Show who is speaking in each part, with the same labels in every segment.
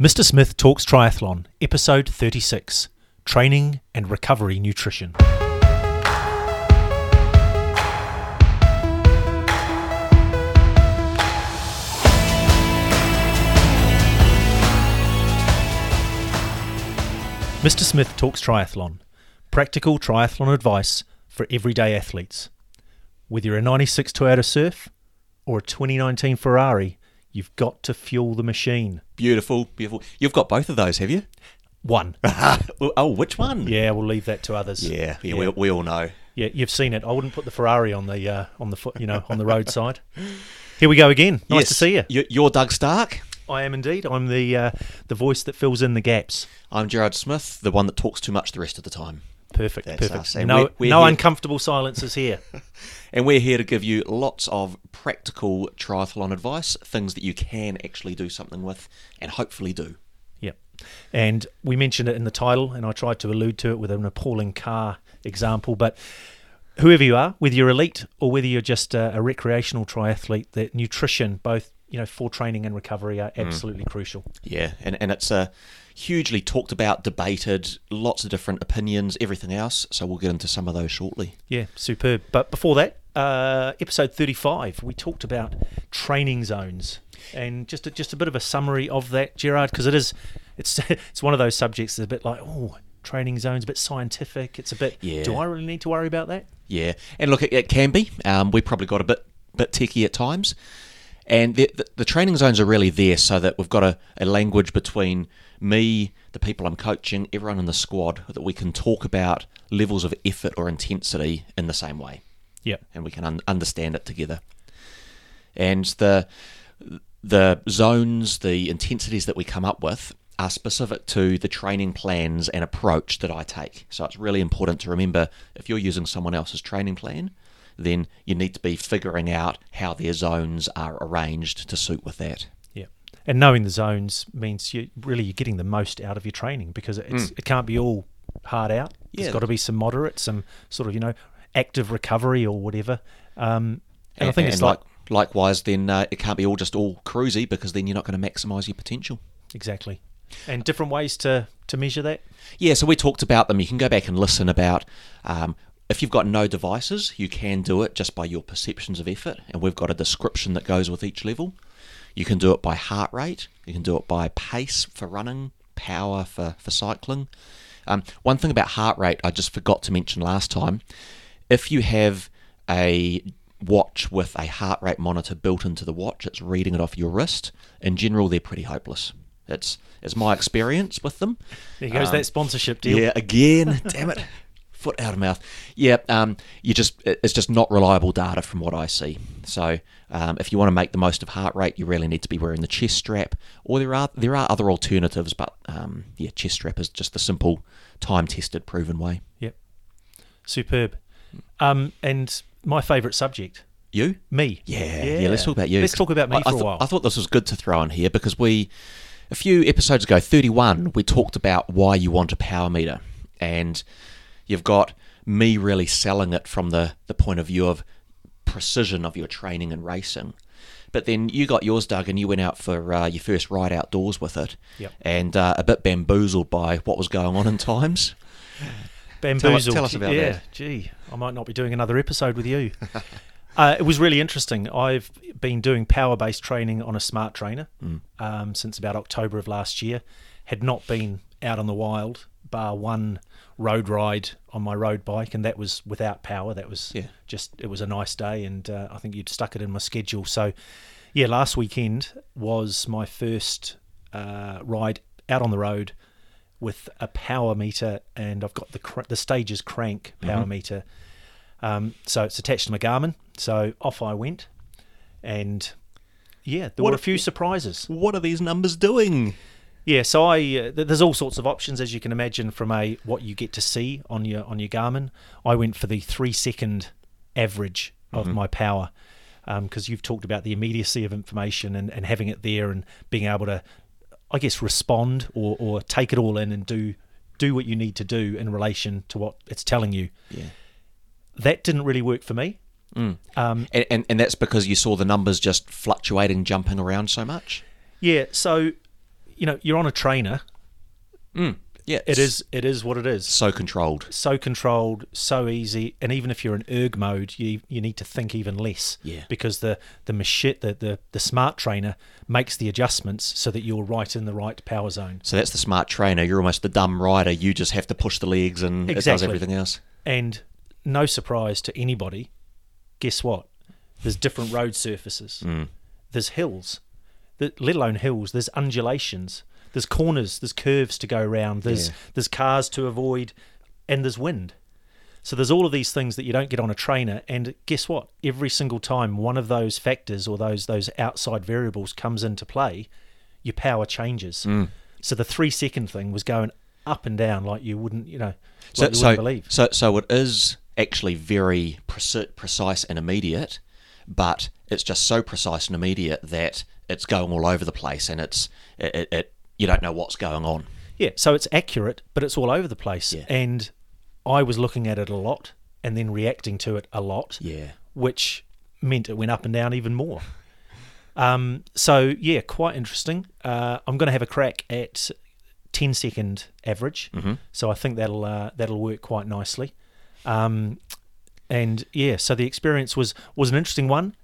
Speaker 1: Mr. Smith Talks Triathlon, Episode 36 Training and Recovery Nutrition. Mr. Smith Talks Triathlon, practical triathlon advice for everyday athletes. Whether you're a 96 Toyota Surf or a 2019 Ferrari, you've got to fuel the machine.
Speaker 2: Beautiful, beautiful. You've got both of those, have you?
Speaker 1: One.
Speaker 2: oh, which one?
Speaker 1: Yeah, we'll leave that to others.
Speaker 2: Yeah, yeah, We, we all know.
Speaker 1: Yeah, you've seen it. I wouldn't put the Ferrari on the uh, on the foot, you know, on the roadside. Here we go again. Nice
Speaker 2: Yes,
Speaker 1: to see you.
Speaker 2: you- You're Doug Stark.
Speaker 1: I am indeed. I'm the uh, the voice that fills in the gaps.
Speaker 2: I'm Gerard Smith, the one that talks too much the rest of the time.
Speaker 1: Perfect.
Speaker 2: That's
Speaker 1: perfect.
Speaker 2: us, and
Speaker 1: No,
Speaker 2: we're- we're
Speaker 1: no
Speaker 2: here-
Speaker 1: uncomfortable silences here.
Speaker 2: And we're here to give you lots of practical triathlon advice, things that you can actually do something with and hopefully do.
Speaker 1: Yep. And we mentioned it in the title, and I tried to allude to it with an appalling car example. But whoever you are, whether you're elite or whether you're just a, a recreational triathlete, that nutrition, both you know for training and recovery, are absolutely crucial.
Speaker 2: Yeah, and, and it's uh, hugely talked about, debated, lots of different opinions, everything else. So we'll get into some of those shortly.
Speaker 1: Yeah, superb. But before that, uh, episode 35, we talked about training zones and just a, just a bit of a summary of that, Gerard, because it is it's it's one of those subjects that's a bit like oh training zones, a bit scientific. It's a bit.
Speaker 2: Yeah.
Speaker 1: Do I really need to worry about that?
Speaker 2: Yeah, and look, it, it can be. Um, we probably got a bit bit techie at times, and the, the, the training zones are really there so that we've got a, a language between me, the people I'm coaching, everyone in the squad, that we can talk about levels of effort or intensity in the same way,
Speaker 1: Yep.
Speaker 2: and we can un- understand it together. And the the zones, the intensities that we come up with are specific to the training plans and approach that I take. So it's really important to remember if you're using someone else's training plan, then you need to be figuring out how their zones are arranged to suit with that.
Speaker 1: And knowing the zones means you really you're getting the most out of your training because it's it can't be all hard out. There's
Speaker 2: Yeah.
Speaker 1: got to be some moderate, some sort of you know active recovery or whatever. Um, and, I think it's like
Speaker 2: likewise, then uh, it can't be all just all cruisy because then you're not going to maximise your potential.
Speaker 1: exactly, and different ways to to measure that.
Speaker 2: Yeah, so we talked about them. You can go back and listen about um, if you've got no devices, you can do it just by your perceptions of effort, and we've got a description that goes with each level. You can do it by heart rate. You can do it by pace for running, power for for cycling. Um, one thing about heart rate, I just forgot to mention last time. If you have a watch with a heart rate monitor built into the watch, it's reading it off your wrist. In general, they're pretty hopeless. It's it's my experience with them.
Speaker 1: There goes
Speaker 2: Um,
Speaker 1: that sponsorship deal.
Speaker 2: yeah, again. Damn it. Foot out of mouth. Yeah, um, you just it's just not reliable data from what I see. So um, if you want to make the most of heart rate, you really need to be wearing the chest strap, or there are there are other alternatives, but um, yeah, chest strap is just the simple, time tested, proven way.
Speaker 1: Yep. Superb. Um, and my favourite subject,
Speaker 2: You?
Speaker 1: me.
Speaker 2: Yeah, yeah. Let's talk about you.
Speaker 1: Let's talk about me
Speaker 2: I,
Speaker 1: for
Speaker 2: I
Speaker 1: a
Speaker 2: thought-
Speaker 1: while.
Speaker 2: I thought this was good to throw in here because we, a few episodes ago, thirty-one, we talked about why you want a power meter, and you've got me really selling it from the the point of view of precision of your training and racing. But then you got yours, Doug, and you went out for uh, your first ride outdoors with it,
Speaker 1: Yep.
Speaker 2: and uh, a bit bamboozled by what was going on in times.
Speaker 1: Bamboozled.
Speaker 2: tell us about
Speaker 1: yeah,
Speaker 2: that.
Speaker 1: gee, I might not be doing another episode with you. uh, it was really interesting. I've been doing power based training on a smart trainer
Speaker 2: Mm.
Speaker 1: um, since about October of last year. Had not been out on the wild, bar one road ride on my road bike, and that was without power. That was
Speaker 2: Yeah.
Speaker 1: just, it was a nice day, and uh, I think you'd stuck it in my schedule. So, yeah, last weekend was my first uh, ride out on the road with a power meter, and I've got the cr- the stages crank power meter. Um, so it's attached to my Garmin. So off I went, and yeah, there
Speaker 2: What
Speaker 1: were a- few surprises.
Speaker 2: What are these numbers doing?
Speaker 1: Yeah, so I uh, there's all sorts of options as you can imagine from a what you get to see on your on your Garmin. I went for the three second average of my power because you've talked about the immediacy of information and, and having it there and being able to, I guess, respond or, or take it all in and do do what you need to do in relation to what it's telling you.
Speaker 2: Yeah.
Speaker 1: That didn't really work for me. Um,
Speaker 2: And, and and that's because you saw the numbers just fluctuating, jumping around so much.
Speaker 1: Yeah, so you know, you're on a trainer.
Speaker 2: Mm, yeah,
Speaker 1: It is. It is what it is.
Speaker 2: so controlled.
Speaker 1: so controlled, so easy, and even if you're in erg mode, you you need to think even less.
Speaker 2: Yeah.
Speaker 1: Because the the machine, the, the the smart trainer makes the adjustments so that you're right in the right power zone.
Speaker 2: So that's the smart trainer. You're almost the dumb rider. You just have to push the legs and it does
Speaker 1: Exactly.
Speaker 2: everything else.
Speaker 1: And no surprise to anybody, guess what? There's different road surfaces. Mm. There's hills, th- let alone hills. There's undulations. There's corners. There's curves to go around. There's
Speaker 2: Yeah.
Speaker 1: there's cars to avoid, and there's wind. So there's all of these things that you don't get on a trainer. And guess what? Every single time one of those factors or those those outside variables comes into play, your power changes. Mm. So the three second thing was going up and down like you wouldn't, you know,
Speaker 2: So,
Speaker 1: like you
Speaker 2: so,
Speaker 1: believe.
Speaker 2: so, so it is actually very preci- precise and immediate, but it's just so precise and immediate that it's going all over the place, and it's it, it, it you don't know what's going on.
Speaker 1: Yeah, so it's accurate, but it's all over the place.
Speaker 2: Yeah.
Speaker 1: And I was looking at it a lot and then reacting to it a lot,
Speaker 2: Yeah,
Speaker 1: which meant it went up and down even more. Um, so yeah, quite interesting. Uh, I'm going to have a crack at 10 second average, so I think that'll uh, that'll work quite nicely. Um, and yeah, so the experience was was an interesting one.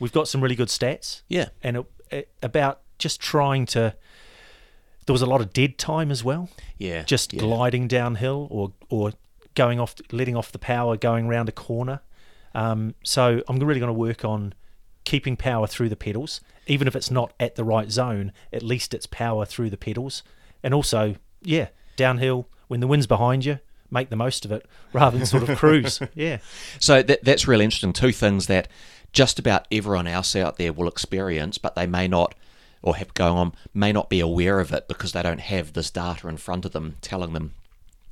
Speaker 1: We've got some really good stats
Speaker 2: yeah,
Speaker 1: and it, about just trying to. There was a lot of dead time as well
Speaker 2: yeah.
Speaker 1: just
Speaker 2: yeah.
Speaker 1: gliding downhill or or going off, letting off the power, going round a corner. Um, so I'm really going to work on keeping power through the pedals, even if it's not at the right zone. At least it's power through the pedals, and also, yeah, downhill when the wind's behind you, make the most of it rather than sort of cruise. Yeah,
Speaker 2: So that, that's really interesting. Two things that just about everyone else out there will experience, but they may not, or have going on, may not be aware of it because they don't have this data in front of them telling them.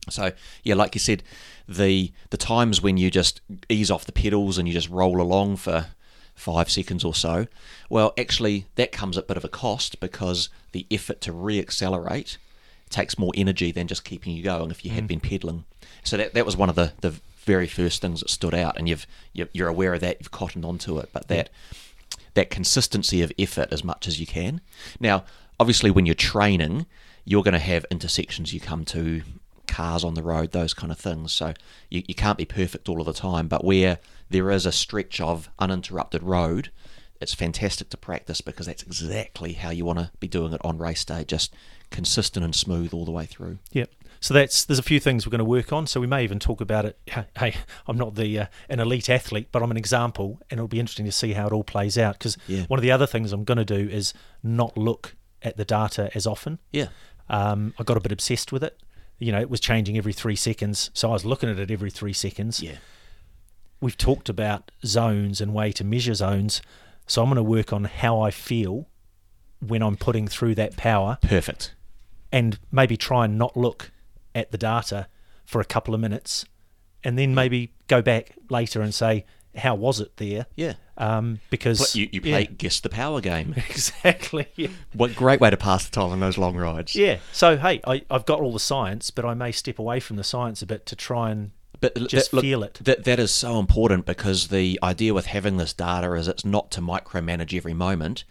Speaker 2: So yeah, like you said, the the times when you just ease off the pedals and you just roll along for five seconds or so, well, actually that comes at a bit of a cost because the effort to re-accelerate takes more energy than just keeping you going if you had mm. been pedaling. So that that was one of the the very first things that stood out, and you've you're aware of that, you've cottoned onto it, but that that consistency of effort as much as you can. Now, obviously, when you're training, you're going to have intersections you come to, cars on the road, those kind of things. So you, you can't be perfect all of the time, but where there is a stretch of uninterrupted road, it's fantastic to practice because that's exactly how you want to be doing it on race day, just consistent and smooth all the way through.
Speaker 1: Yep. So that's there's a few things we're going to work on. So we may even talk about it. Hey, I'm not the uh, an elite athlete, but I'm an example, and it'll be interesting to see how it all plays out. Because
Speaker 2: Yeah.
Speaker 1: one of the other things I'm going to do is not look at the data as often.
Speaker 2: Yeah.
Speaker 1: Um, I got a bit obsessed with it. You know, it was changing every three seconds, so I was looking at it every three seconds.
Speaker 2: Yeah.
Speaker 1: We've talked about zones and way to measure zones, so I'm going to work on how I feel when I'm putting through that power
Speaker 2: Perfect.
Speaker 1: and maybe try and not look at the data for a couple of minutes and then maybe go back later and say how was it there
Speaker 2: Yeah.
Speaker 1: um, because
Speaker 2: You, you
Speaker 1: yeah,
Speaker 2: play guess the power game.
Speaker 1: exactly yeah.
Speaker 2: what great way to pass the time on those long rides.
Speaker 1: yeah so hey I, I've got all the science but I may step away from the science a bit to try and
Speaker 2: But
Speaker 1: Just
Speaker 2: that, look,
Speaker 1: feel it.
Speaker 2: That that is so important because the idea with having this data is it's not to micromanage every moment.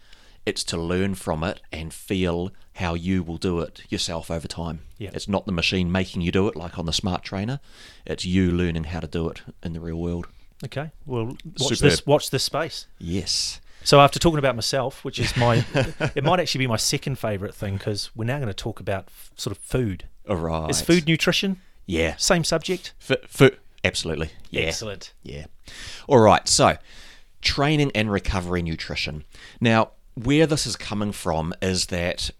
Speaker 2: It's to learn from it and feel how you will do it yourself over time.
Speaker 1: Yeah.
Speaker 2: It's not the machine making you do it like on the smart trainer. It's you learning how to do it in the real world.
Speaker 1: okay well watch
Speaker 2: Superb.
Speaker 1: this watch this space
Speaker 2: Yes.
Speaker 1: so after talking about myself which is my it might actually be my second favorite thing because we're now going to talk about f- sort of food
Speaker 2: All right.
Speaker 1: is food nutrition
Speaker 2: Yeah.
Speaker 1: same subject
Speaker 2: F- f- absolutely. Yeah.
Speaker 1: excellent
Speaker 2: Yeah. All right. So, training and recovery nutrition. Now, where this is coming from is that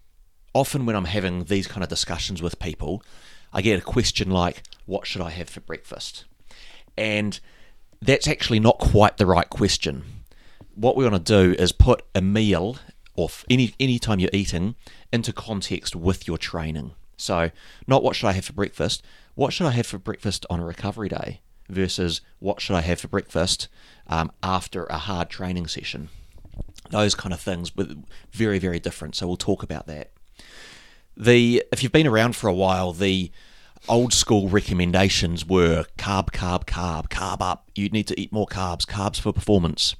Speaker 2: often when I'm having these kind of discussions with people, I get a question like, What should I have for breakfast? And that's actually not quite the right question. What we want to do is put a meal or any any time you're eating into context with your training. So, not what should I have for breakfast, what should I have for breakfast on a recovery day versus what should I have for breakfast um, after a hard training session. Those kind of things, with very very different. So we'll talk about that. The if you've been around for a while, the old school recommendations were carb, carb, carb, carb up. You need to eat more carbs, carbs for performance.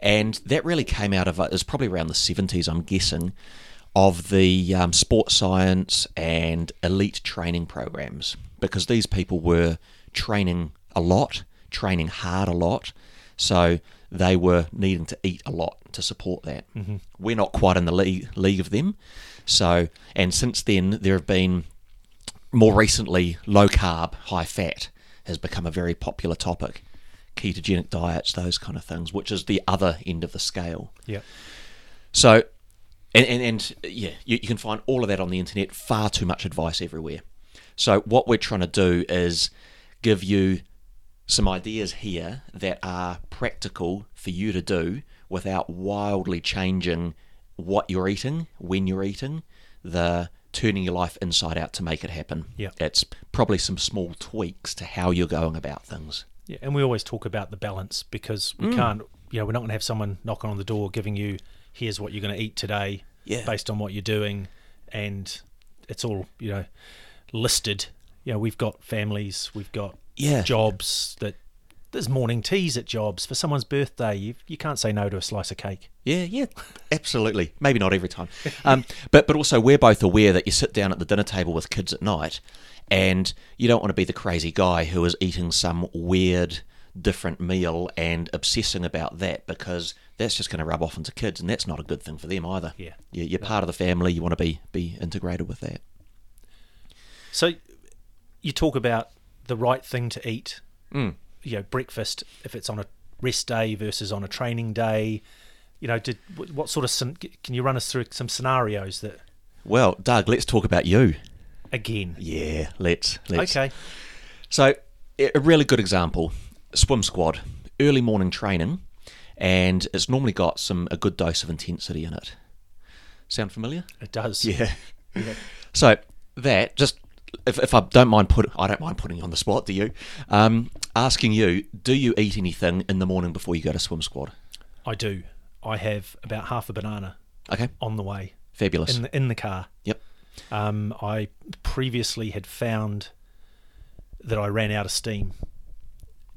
Speaker 2: And that really came out of it is probably around the 70s, I'm guessing, of the um, sports science and elite training programs because these people were training a lot, training hard a lot, so they were needing to eat a lot to support that. Mm-hmm. We're not quite in the league, league of them, so and since then there have been more recently low carb, high fat has become a very popular topic. Ketogenic diets, those kind of things, which is the other end of the scale.
Speaker 1: Yeah.
Speaker 2: So, and, and, and yeah, you, you can find all of that on the internet, far too much advice everywhere. So, what we're trying to do is give you some ideas here that are practical for you to do without wildly changing what you're eating, when you're eating, the turning your life inside out to make it happen.
Speaker 1: Yeah.
Speaker 2: It's probably some small tweaks to how you're going about things.
Speaker 1: Yeah, and we always talk about the balance because we mm. can't, you know, we're not going to have someone knocking on the door giving you, here's what you're going to eat today,
Speaker 2: Yeah.
Speaker 1: based on what you're doing, and it's all, you know, listed. You know, we've got families, we've got
Speaker 2: Yeah.
Speaker 1: jobs that there's morning teas at jobs for someone's birthday. You you can't say no to a slice of cake.
Speaker 2: Yeah, yeah, absolutely. Maybe not every time, um, but but also we're both aware that you sit down at the dinner table with kids at night, and you don't want to be the crazy guy who is eating some weird different meal and obsessing about that because that's just going to rub off into kids, and that's not a good thing for them either.
Speaker 1: Yeah.
Speaker 2: You- you're part of the family. You want to be be integrated with that.
Speaker 1: So you talk about the right thing to eat.
Speaker 2: Mm.
Speaker 1: You know, breakfast if it's on a rest day versus on a training day. You know, did what sort of can you run us through some scenarios that
Speaker 2: Well, Doug, let's talk about you.
Speaker 1: again?
Speaker 2: Yeah, let's. let's.
Speaker 1: Okay.
Speaker 2: So, a a really good example swim squad, early morning training, and it's normally got some a good dose of intensity in it. Sound familiar?
Speaker 1: It does.
Speaker 2: Yeah. So, that, just if, if I don't mind put, I don't mind putting you on the spot, do you? Um, asking you, do you eat anything in the morning before you go to swim squad?
Speaker 1: I do. I have about half a banana
Speaker 2: Okay,
Speaker 1: on the way
Speaker 2: fabulous.
Speaker 1: in the, in the car.
Speaker 2: yep.
Speaker 1: Um, I previously had found that I ran out of steam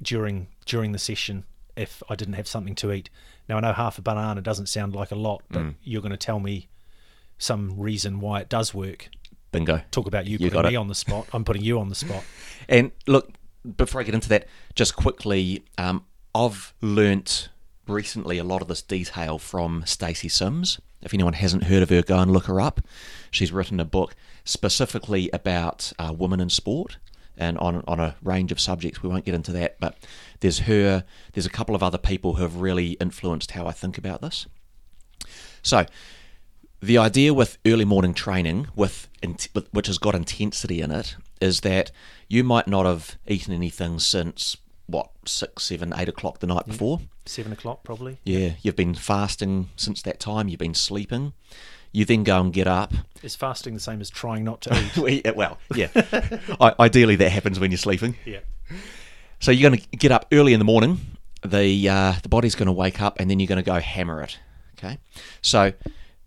Speaker 1: during during the session if I didn't have something to eat. Now I know half a banana doesn't sound like a lot, but
Speaker 2: Mm.
Speaker 1: you're going to tell me some reason why it does work.
Speaker 2: Bingo.
Speaker 1: Talk about you,
Speaker 2: You
Speaker 1: putting me
Speaker 2: it.
Speaker 1: on the spot. I'm putting you on the spot.
Speaker 2: And look, before I get into that, just quickly, um, I've learnt recently a lot of this detail from Stacy Sims. If anyone hasn't heard of her, go and look her up. She's written a book specifically about uh, women in sport and on on a range of subjects. We won't get into that, but there's her. There's a couple of other people who have really influenced how I think about this. So, the idea with early morning training, with, which has got intensity in it, is that you might not have eaten anything since what six, seven, eight o'clock the night before.
Speaker 1: Seven o'clock probably.
Speaker 2: Yeah, you've been fasting since that time. You've been sleeping. You then go and get up.
Speaker 1: Is fasting the same as trying not to eat?
Speaker 2: Well, yeah. I, ideally, that happens when you're sleeping.
Speaker 1: yeah.
Speaker 2: So you're going to get up early in the morning. The uh, the body's going to wake up, and then you're going to go hammer it. Okay. So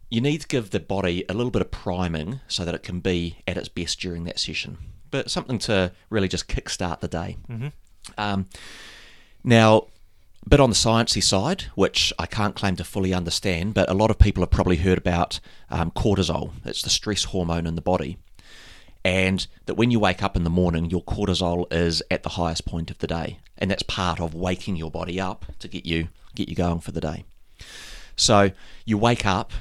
Speaker 2: you need to give the body a little bit of priming so that it can be at its best during that session. But something to really just kickstart the day.
Speaker 1: Mm-hmm.
Speaker 2: Um, now, a bit on the sciencey side, which I can't claim to fully understand, but a lot of people have probably heard about um, cortisol. It's the stress hormone in the body, and that when you wake up in the morning, your cortisol is at the highest point of the day, and that's part of waking your body up to get you get you going for the day. So you wake up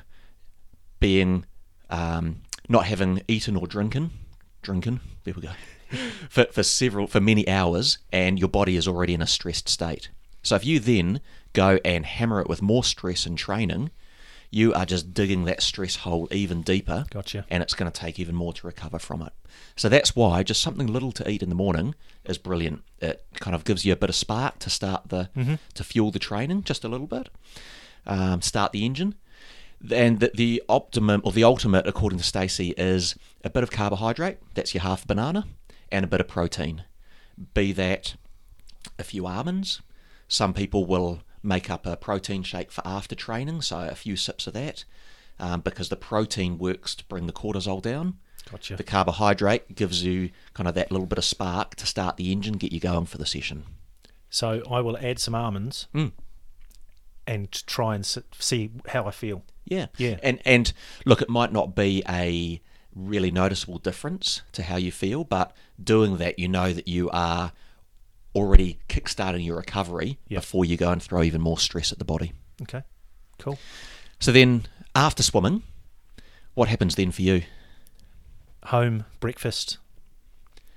Speaker 2: being um, not having eaten or drinking, drinking. There we go. for, for several for many hours, and your body is already in a stressed state. So if you then go and hammer it with more stress and training, you are just digging that stress hole even deeper.
Speaker 1: Gotcha.
Speaker 2: And it's going to take even more to recover from it. So that's why just something little to eat in the morning is brilliant. It kind of gives you a bit of spark to start the to fuel the training just a little bit, um, start the engine. And the, the optimum or the ultimate, according to Stacy, is a bit of carbohydrate. That's your half banana, and a bit of protein. Be that a few almonds. Some people will make up a protein shake for after training, so a few sips of that, um, because the protein works to bring the cortisol down.
Speaker 1: Gotcha.
Speaker 2: The carbohydrate gives you kind of that little bit of spark to start the engine, get you going for the session.
Speaker 1: So I will add some almonds.
Speaker 2: Mm.
Speaker 1: And try and see how I feel.
Speaker 2: Yeah.
Speaker 1: Yeah.
Speaker 2: And and look, it might not be a really noticeable difference to how you feel, but doing that, you know that you are already kickstarting your recovery
Speaker 1: Yep.
Speaker 2: before you go and throw even more stress at the body.
Speaker 1: Okay, cool.
Speaker 2: So then, after swimming, what happens then for you?
Speaker 1: Home breakfast.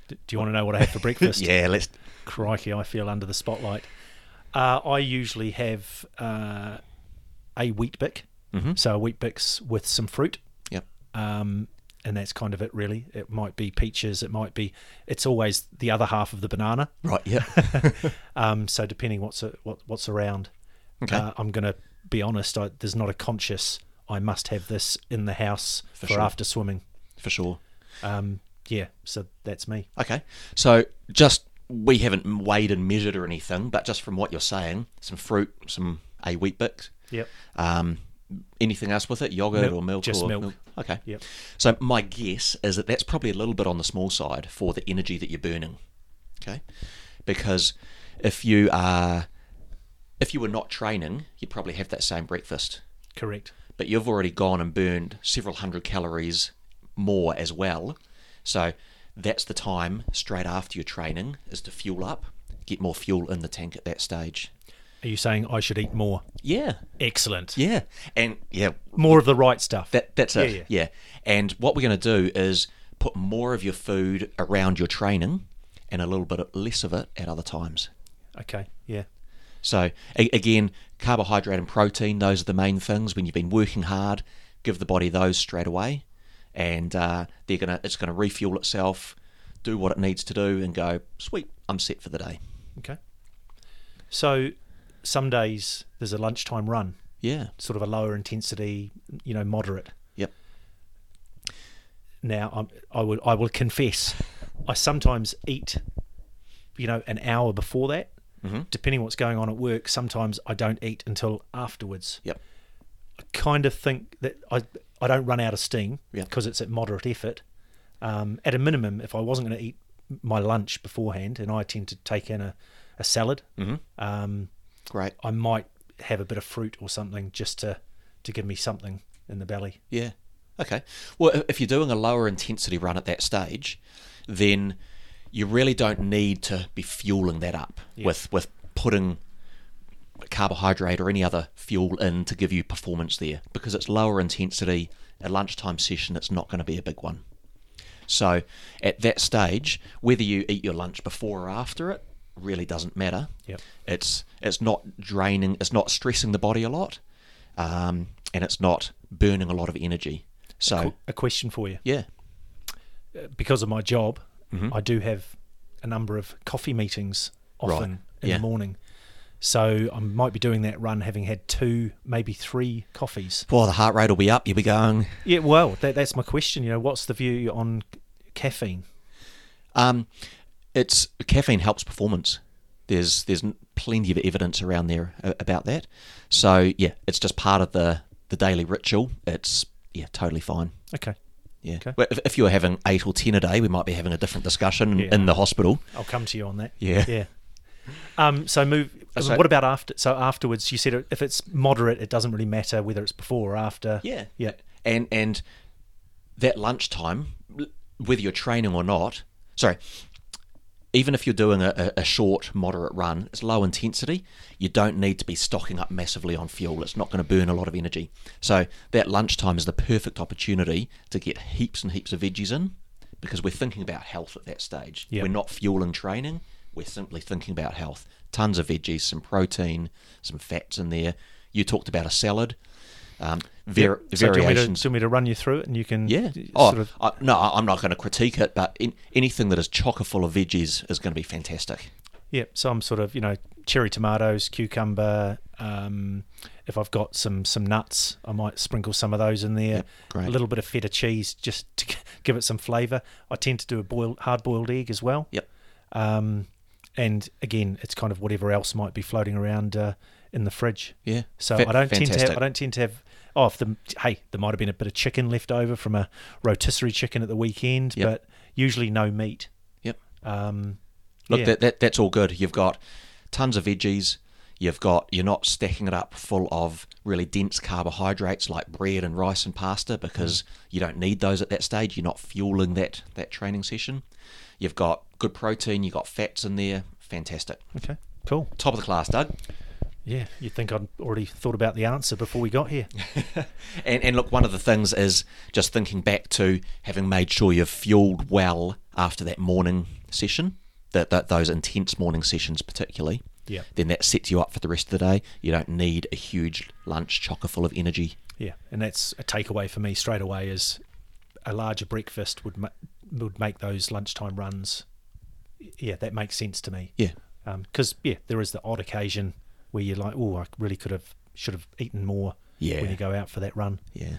Speaker 1: Do you want to know what I had for breakfast?
Speaker 2: Yeah, let's.
Speaker 1: Crikey, I feel under the spotlight. Uh, I usually have uh, a wheat bick,
Speaker 2: Mhm.
Speaker 1: so a Weet-Bix with some fruit,
Speaker 2: Yep.
Speaker 1: um, and that's kind of it. Really, it might be peaches, it might be. It's always the other half of the banana.
Speaker 2: Right. Yeah.
Speaker 1: Um, so depending what's what, what's around,
Speaker 2: Okay.
Speaker 1: uh, I'm gonna be honest. I, there's not a conscious. I must have this in the house
Speaker 2: For
Speaker 1: for,
Speaker 2: sure.
Speaker 1: after swimming.
Speaker 2: for sure.
Speaker 1: Um, yeah, so that's me.
Speaker 2: Okay. So just we haven't weighed and measured or anything, but just from what you're saying, some fruit, some a Weet-Bix.
Speaker 1: Yep.
Speaker 2: Um, anything else with it? Yogurt
Speaker 1: Milk,
Speaker 2: or milk?
Speaker 1: just
Speaker 2: or
Speaker 1: milk.
Speaker 2: Okay.
Speaker 1: Yep.
Speaker 2: So my guess is that that's probably a little bit on the small side for the energy that you're burning. Okay. Because if you are, if you were not training, you'd probably have that same breakfast.
Speaker 1: Correct.
Speaker 2: But you've already gone and burned several hundred calories more as well. So that's the time straight after your training is to fuel up, get more fuel in the tank at that stage.
Speaker 1: Are you saying I should eat more?
Speaker 2: Yeah.
Speaker 1: Excellent.
Speaker 2: Yeah. And yeah,
Speaker 1: More of the right stuff.
Speaker 2: That that's it.
Speaker 1: Yeah,
Speaker 2: Yeah,
Speaker 1: yeah.
Speaker 2: And what we're going to do is put more of your food around your training, and a little bit less of it at other times.
Speaker 1: okay. Yeah.
Speaker 2: So a- again, carbohydrate and protein; those are the main things. When you've been working hard, give the body those straight away, and uh, they're gonna it's going to refuel itself, do what it needs to do, and go sweet. I'm set for the day.
Speaker 1: Okay. So some days there's a lunchtime run,
Speaker 2: Yeah.
Speaker 1: sort of a lower intensity, you know, moderate.
Speaker 2: Yep.
Speaker 1: Now I'm, I would I will confess, I sometimes eat, you know, an hour before that.
Speaker 2: Mm-hmm.
Speaker 1: Depending what's going on at work, sometimes I don't eat until afterwards.
Speaker 2: Yep.
Speaker 1: I kind of think that I I don't run out of steam
Speaker 2: Yeah.
Speaker 1: because it's at moderate effort. Um, at a minimum, if I wasn't going to eat my lunch beforehand, and I tend to take in a, a salad,
Speaker 2: Mm-hmm.
Speaker 1: um,
Speaker 2: Great.
Speaker 1: I might have a bit of fruit or something just to to give me something in the belly.
Speaker 2: Yeah. Okay. Well, if you're doing a lower intensity run at that stage, then you really don't need to be fueling that up
Speaker 1: Yeah.
Speaker 2: with with putting carbohydrate or any other fuel in to give you performance there because it's lower intensity. A lunchtime session, it's not going to be a big one. So at that stage, whether you eat your lunch before or after it really doesn't matter.
Speaker 1: Yep.
Speaker 2: It's it's not draining. It's not stressing the body a lot, um, and it's not burning a lot of energy. So
Speaker 1: Qu- a question for you.
Speaker 2: yeah,
Speaker 1: Because of my job,
Speaker 2: Mhm.
Speaker 1: I do have a number of coffee meetings
Speaker 2: Right.
Speaker 1: often in
Speaker 2: Yeah.
Speaker 1: the morning. So I might be doing that run having had two, maybe three coffees.
Speaker 2: well the heart rate will be up. You'll be going.
Speaker 1: Yeah, well, that, that's my question. You know, what's the view on caffeine?
Speaker 2: Um, it's caffeine helps performance. There's there's plenty of evidence around there about that. So yeah, it's just part of the the daily ritual. It's yeah, totally fine.
Speaker 1: Okay,
Speaker 2: Yeah.
Speaker 1: Okay.
Speaker 2: Well, if, if you were having eight or ten a day, we might be having a different discussion
Speaker 1: Yeah.
Speaker 2: in the hospital.
Speaker 1: I'll come to you on that.
Speaker 2: Yeah.
Speaker 1: Yeah. Um, so move.
Speaker 2: So-
Speaker 1: what about after? So afterwards, you said if it's moderate, it doesn't really matter whether it's before or after.
Speaker 2: Yeah.
Speaker 1: Yeah.
Speaker 2: And and that lunchtime, whether you're training or not, sorry, even if you're doing a, a, short, moderate run, it's low intensity. You don't need to be stocking up massively on fuel. It's not going to burn a lot of energy. So that lunchtime is the perfect opportunity to get heaps and heaps of veggies in because we're thinking about health at that stage.
Speaker 1: Yeah.
Speaker 2: We're not fueling training. We're simply thinking about health. Tons of veggies, some protein, some fats in there. You talked about a salad. Um, var-
Speaker 1: Yep. So do you, to, do you want me to run you through it, and you can
Speaker 2: Yeah.
Speaker 1: sort
Speaker 2: Oh,
Speaker 1: of
Speaker 2: I, no, I'm not going to critique it, but in, anything that is chocker full of veggies is going to be fantastic.
Speaker 1: Yeah, so I'm sort of you know cherry tomatoes, cucumber. Um, if I've got some some nuts, I might sprinkle some of those in there.
Speaker 2: Yep, great.
Speaker 1: A little bit of feta cheese just to give it some flavour. I tend to do a boiled hard boiled egg as well.
Speaker 2: Yep.
Speaker 1: Um, and again, it's kind of whatever else might be floating around uh, in the fridge.
Speaker 2: Yeah.
Speaker 1: So
Speaker 2: Fa-
Speaker 1: I don't tend to have. I don't tend to have. Oh, if the hey, there might have been a bit of chicken left over from a rotisserie chicken at the weekend,
Speaker 2: Yep.
Speaker 1: but usually no meat.
Speaker 2: Yep.
Speaker 1: Um,
Speaker 2: Look,
Speaker 1: yeah.
Speaker 2: that, that that's all good. You've got tons of veggies. You've got you're not stacking it up full of really dense carbohydrates like bread and rice and pasta because you don't need those at that stage. You're not fueling that that training session. You've got good protein. You've got fats in there. Fantastic.
Speaker 1: Okay, cool.
Speaker 2: Top of the class, Doug.
Speaker 1: Yeah, you'd think I'd already thought about the answer before we got here.
Speaker 2: And, and look, one of the things is just thinking back to having made sure you've fueled well after that morning session, that, that those intense morning sessions particularly.
Speaker 1: Yeah.
Speaker 2: Then that sets you up for the rest of the day. You don't need a huge lunch chocker full of energy.
Speaker 1: Yeah, and that's a takeaway for me straight away is a larger breakfast would ma- would make those lunchtime runs. Yeah, that makes sense to me.
Speaker 2: Yeah.
Speaker 1: Because yeah, there is the odd occasion where you're like, oh, I really could have should have eaten more
Speaker 2: Yeah.
Speaker 1: when you go out for that run.
Speaker 2: Yeah.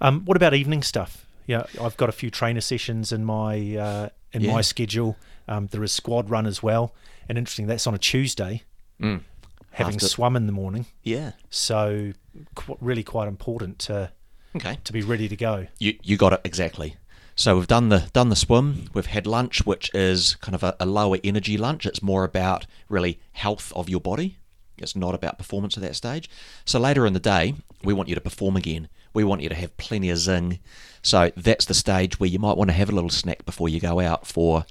Speaker 1: Um, what about evening stuff? Yeah, I've got a few trainer sessions in my uh, in
Speaker 2: Yeah.
Speaker 1: my schedule. Um, there is squad run as well, and interesting that's on a Tuesday.
Speaker 2: Mm.
Speaker 1: Having
Speaker 2: After-
Speaker 1: swum in the morning,
Speaker 2: Yeah.
Speaker 1: so qu- really quite important to
Speaker 2: Okay.
Speaker 1: to be ready to go.
Speaker 2: You you got it exactly. So we've done the done the swim. We've had lunch, which is kind of a, a lower energy lunch. It's more about really health of your body. It's not about performance at that stage. So later in the day, we want you to perform again. We want you to have plenty of zing. So that's the stage where you might want to have a little snack before you go out for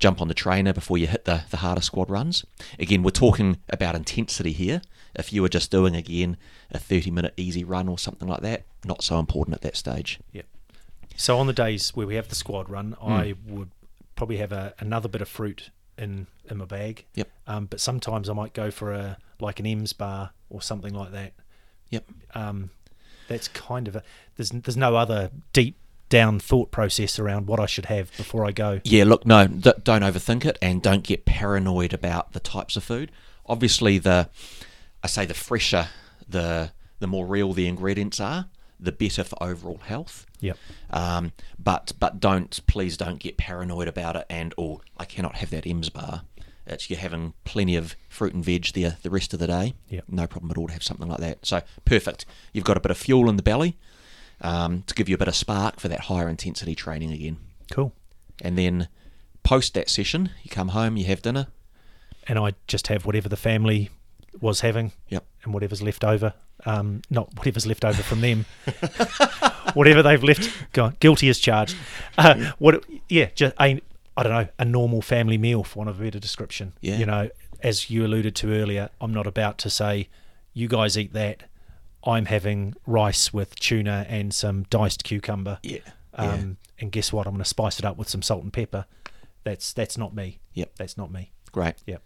Speaker 2: jump on the trainer before you hit the, the harder squad runs. Again, we're talking about intensity here. If you were just doing again a 30 minute easy run or something like that, not so important at that stage.
Speaker 1: Yeah. So on the days where we have the squad run,
Speaker 2: Hmm.
Speaker 1: I would probably have a, another bit of fruit in in my bag.
Speaker 2: Yep.
Speaker 1: Um, but sometimes I might go for a like an M's bar or something like that.
Speaker 2: Yep.
Speaker 1: Um, that's kind of a there's there's no other deep down thought process around what I should have before I go.
Speaker 2: Yeah, look, no, d- don't overthink it and don't get paranoid about the types of food. Obviously, the I say the fresher, the the more real the ingredients are, the better for overall health.
Speaker 1: Yep.
Speaker 2: Um, but but don't please don't get paranoid about it and oh I cannot have that M's bar. It's you're having plenty of fruit and veg there the rest of the day.
Speaker 1: Yep.
Speaker 2: No problem at all to have something like that. So perfect. You've got a bit of fuel in the belly um, to give you a bit of spark for that higher intensity training again.
Speaker 1: Cool.
Speaker 2: And then post that session, you come home, you have dinner.
Speaker 1: And I just have whatever the family was having
Speaker 2: Yep.
Speaker 1: and whatever's left over. Um, not whatever's left over from them. whatever they've left, go- guilty as charged. Uh, what? Yeah, just a, I don't know, a normal family meal, for want of a better description.
Speaker 2: Yeah.
Speaker 1: You know, as you alluded to earlier, I'm not about to say, you guys eat that. I'm having rice with tuna and some diced cucumber.
Speaker 2: Yeah.
Speaker 1: Um, And guess what? I'm going to spice it up with some salt and pepper. That's that's not me.
Speaker 2: Yep.
Speaker 1: That's not me.
Speaker 2: Great.
Speaker 1: Yeah.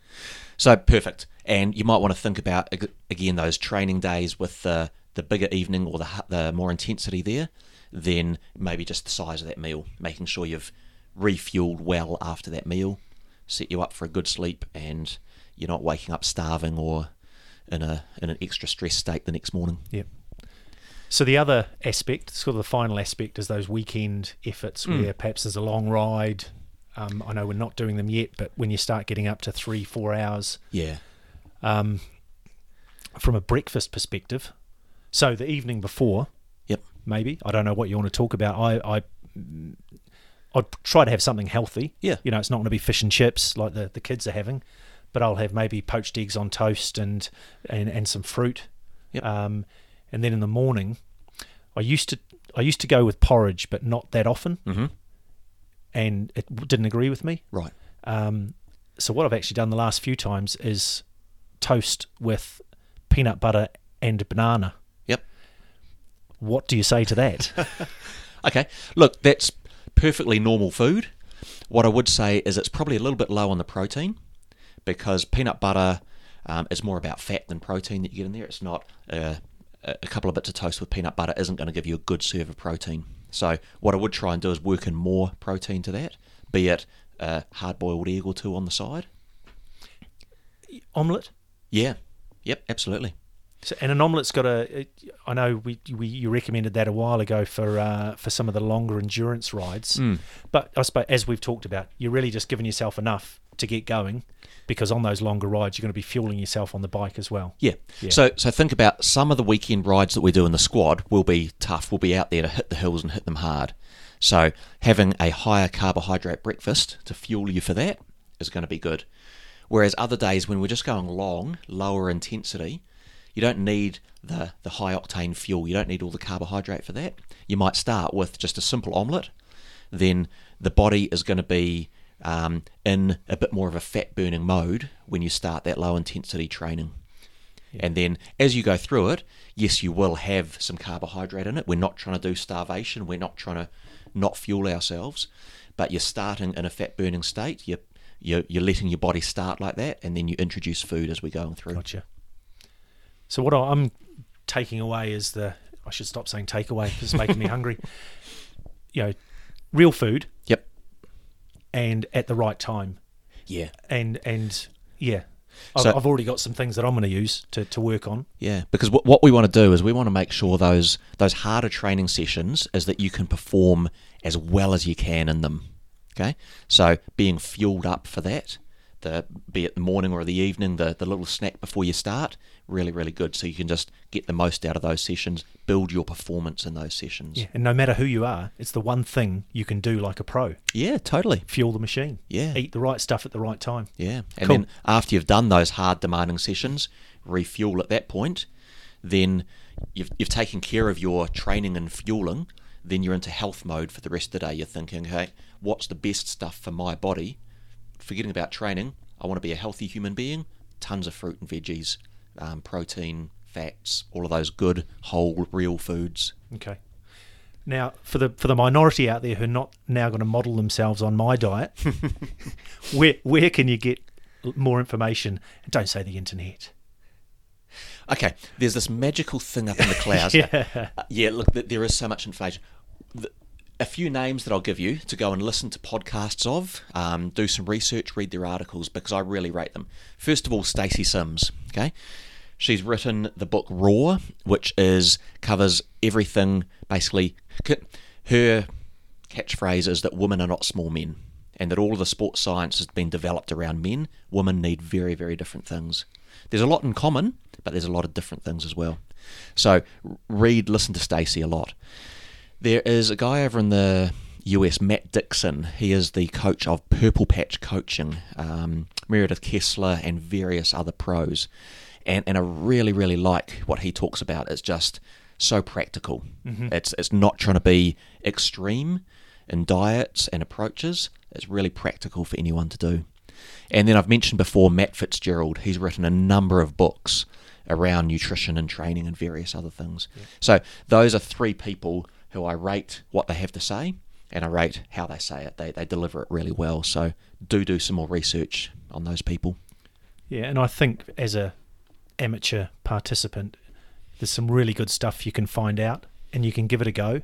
Speaker 2: So perfect. And you might want to think about again those training days with the the bigger evening or the the more intensity there. Then maybe just the size of that meal, making sure you've refueled well after that meal, set you up for a good sleep, and you're not waking up starving or in a in an extra stress state the next morning.
Speaker 1: Yep. So the other aspect, sort of the final aspect, is those weekend efforts mm. where perhaps there's a long ride. Um, I know we're not doing them yet, but when you start getting up to three, four hours
Speaker 2: Yeah.
Speaker 1: um, from a breakfast perspective, so the evening before,
Speaker 2: Yep.
Speaker 1: maybe I don't know what you want to talk about. I, I I'd try to have something healthy.
Speaker 2: Yeah.
Speaker 1: you know, it's not going to be fish and chips like the, the kids are having, but I'll have maybe poached eggs on toast and and, and some fruit.
Speaker 2: Yep.
Speaker 1: Um, and then in the morning, I used to I used to go with porridge, but not that often,
Speaker 2: Mm-hmm.
Speaker 1: And it didn't agree with me.
Speaker 2: Right.
Speaker 1: Um, so what I've actually done the last few times is toast with peanut butter and banana.
Speaker 2: Yep.
Speaker 1: What do you say to that?
Speaker 2: Okay. Look, that's perfectly normal food. What I would say is it's probably a little bit low on the protein because peanut butter um, is more about fat than protein that you get in there. It's not uh, a a couple of bits of toast with peanut butter isn't going to give you a good serve of protein. So what I would try and do is work in more protein to that, be it a hard-boiled egg or two on the side.
Speaker 1: Omelette.
Speaker 2: Yeah. Yep. Absolutely.
Speaker 1: So, and an omelette's got a. I know we, we you recommended that a while ago for uh, for some of the longer endurance rides,
Speaker 2: Hmm.
Speaker 1: but I suppose as we've talked about, you're really just giving yourself enough to get going, because on those longer rides you're going to be fueling yourself on the bike as well.
Speaker 2: Yeah.
Speaker 1: Yeah.
Speaker 2: So so think about some of the weekend rides that we do in the squad will be tough. We'll be out there to hit the hills and hit them hard. So having a higher carbohydrate breakfast to fuel you for that is going to be good. Whereas other days when we're just going long, lower intensity, you don't need the, the high octane fuel. You don't need all the carbohydrate for that. You might start with just a simple omelette. Then the body is going to be um, in a bit more of a fat burning mode when you start that low intensity training. And then as you go through it, yes, you will have some carbohydrate in it. We're not trying to do starvation. We're not trying to not fuel ourselves. But you're starting in a fat burning state. You're, you're, you're letting your body start like that. And then you introduce food as we're going through.
Speaker 1: Gotcha. So what I'm taking away is the I should stop saying takeaway because it's making me hungry. You know, real food
Speaker 2: Yep.
Speaker 1: And at the right time,
Speaker 2: Yeah.
Speaker 1: and and yeah, I've,
Speaker 2: So-
Speaker 1: I've already got some things that I'm going to use to, to work on.
Speaker 2: Yeah, because what, what we want to do is we want to make sure those those harder training sessions is that you can perform as well as you can in them. Okay, so being fueled up for that, the be it the morning or the evening, the the little snack before you start, really really good. So you can just get the most out of those sessions, build your performance in those sessions.
Speaker 1: Yeah, and no matter who you are, it's the one thing you can do like a pro:
Speaker 2: yeah totally.
Speaker 1: fuel the machine.
Speaker 2: Yeah.
Speaker 1: eat the right stuff at the right time.
Speaker 2: Yeah, and
Speaker 1: Cool.
Speaker 2: then after you've done those hard demanding sessions, refuel at that point. Then you've you've taken care of your training and fueling. Then you're into health mode for the rest of the day. You're thinking, hey, what's the best stuff for my body? Forgetting about training, I want to be a healthy human being. Tons of fruit and veggies, um, protein, fats, all of those good whole real foods.
Speaker 1: Okay. Now, for the for the minority out there who are not now going to model themselves on my diet, where where can you get more information? Don't say the internet.
Speaker 2: Okay, there's this magical thing up in the clouds.
Speaker 1: Yeah.
Speaker 2: Uh, yeah, look, there is so much information. The, a few names that I'll give you to go and listen to podcasts of, um, do some research, read their articles because I really rate them. First of all, Stacy Sims. Okay, she's written the book Roar, which is covers everything basically. Her catchphrase is that women are not small men, and that all of the sports science has been developed around men. Women need very, very different things. There's a lot in common, but there's a lot of different things as well. So read, listen to Stacy a lot. There is a guy over in the US, Matt Dixon. He is the coach of Purple Patch Coaching, um, Meredith Kessler, and various other pros. And, and I really, really like what he talks about. It's just so practical. It's, it's not trying to be extreme in diets and approaches. It's really practical for anyone to do. And then I've mentioned before Matt Fitzgerald. He's written a number of books around nutrition and training and various other things. So those are three people who I rate what they have to say and I rate how they say it. They, they deliver it really well. So do do some more research on those people.
Speaker 1: Yeah, and I think as a amateur participant, there's some really good stuff you can find out, and you can give it a go.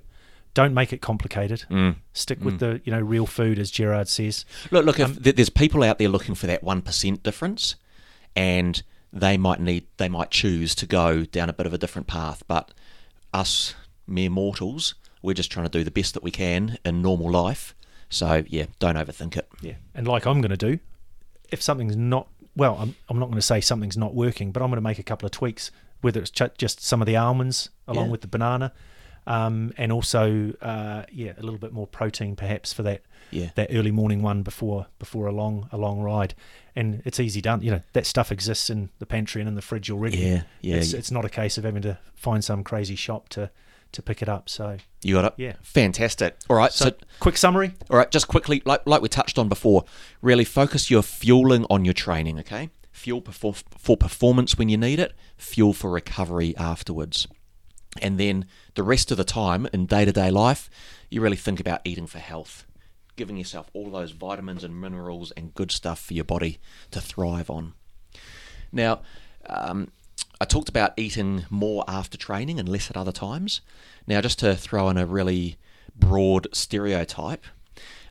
Speaker 1: Don't make it complicated.
Speaker 2: Mm.
Speaker 1: Stick with the you know real food, as Gerard says.
Speaker 2: Look, look. If there's people out there looking for that one percent difference, and they might need, they might choose to go down a bit of a different path. But us mere mortals, we're just trying to do the best that we can in normal life. So yeah, don't overthink it.
Speaker 1: Yeah, and like I'm going to do, if something's not well, I'm I'm not going to say something's not working, but I'm going to make a couple of tweaks, whether it's ch- just some of the almonds along
Speaker 2: Yeah.
Speaker 1: with the banana, um, and also uh, yeah, a little bit more protein perhaps for that
Speaker 2: Yeah.
Speaker 1: that early morning one before before a long a long ride, and it's easy done. You know that stuff exists in the pantry and in the fridge already.
Speaker 2: Yeah, yeah,
Speaker 1: It's,
Speaker 2: yeah.
Speaker 1: it's not a case of having to find some crazy shop to to pick it up. So
Speaker 2: You got it.
Speaker 1: Yeah.
Speaker 2: Fantastic. All right.
Speaker 1: so
Speaker 2: so
Speaker 1: quick summary.
Speaker 2: All right, just quickly, like like we touched on before, really focus your fueling on your training. Okay, fuel perfor- for performance when you need it, fuel for recovery afterwards, and then the rest of the time in day to day life, you really think about eating for health, giving yourself all those vitamins and minerals and good stuff for your body to thrive on. Now, um, I talked about eating more after training and less at other times. Now, just to throw in a really broad stereotype,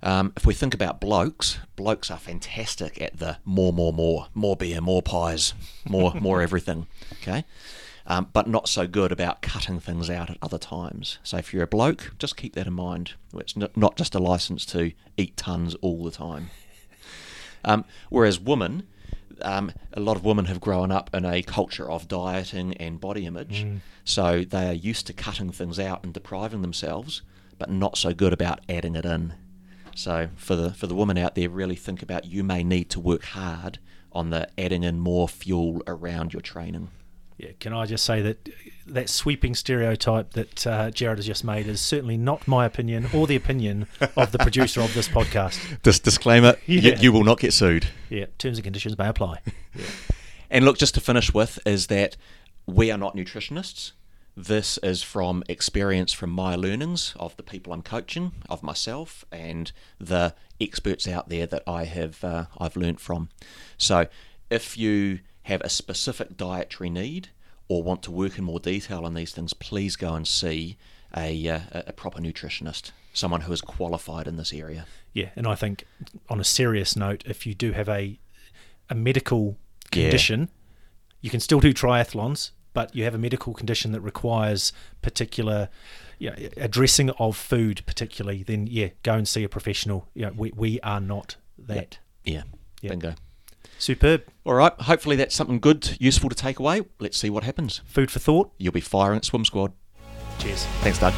Speaker 2: um, if we think about blokes, blokes are fantastic at the more, more, more, more beer, more pies, more, more everything. Okay, um, but not so good about cutting things out at other times. So if you're a bloke, just keep that in mind. It's n- not just a license to eat tons all the time. Um, whereas women, um, a lot of women have grown up in a culture of dieting and body image, so they are used to cutting things out and depriving themselves, but not so good about adding it in. So for the for the women out there, really think about you may need to work hard on the adding in more fuel around your training.
Speaker 1: Yeah, can I just say that that sweeping stereotype that uh, Gerard has just made is certainly not my opinion or the opinion of the producer of this podcast.
Speaker 2: This disclaimer:
Speaker 1: Yeah.
Speaker 2: you, you will not get sued.
Speaker 1: Yeah, terms and conditions may apply.
Speaker 2: And look, just to finish with, is that we are not nutritionists. This is from experience from my learnings of the people I'm coaching, of myself, and the experts out there that I have uh, I've learnt from. So, if you have a specific dietary need or want to work in more detail on these things, please go and see a, uh, a proper nutritionist, someone who is qualified in this area.
Speaker 1: Yeah, and I think on a serious note, if you do have a a medical
Speaker 2: Yeah.
Speaker 1: condition, you can still do triathlons, but you have a medical condition that requires particular you know, addressing of food particularly, then yeah, go and see a professional. You know, we we are not that.
Speaker 2: Yeah,
Speaker 1: Yeah.
Speaker 2: bingo.
Speaker 1: Superb.
Speaker 2: All right, hopefully that's something good, useful to take away. Let's see what happens.
Speaker 1: Food for thought.
Speaker 2: You'll be firing at Swim Squad.
Speaker 1: Cheers.
Speaker 2: Thanks, Doug.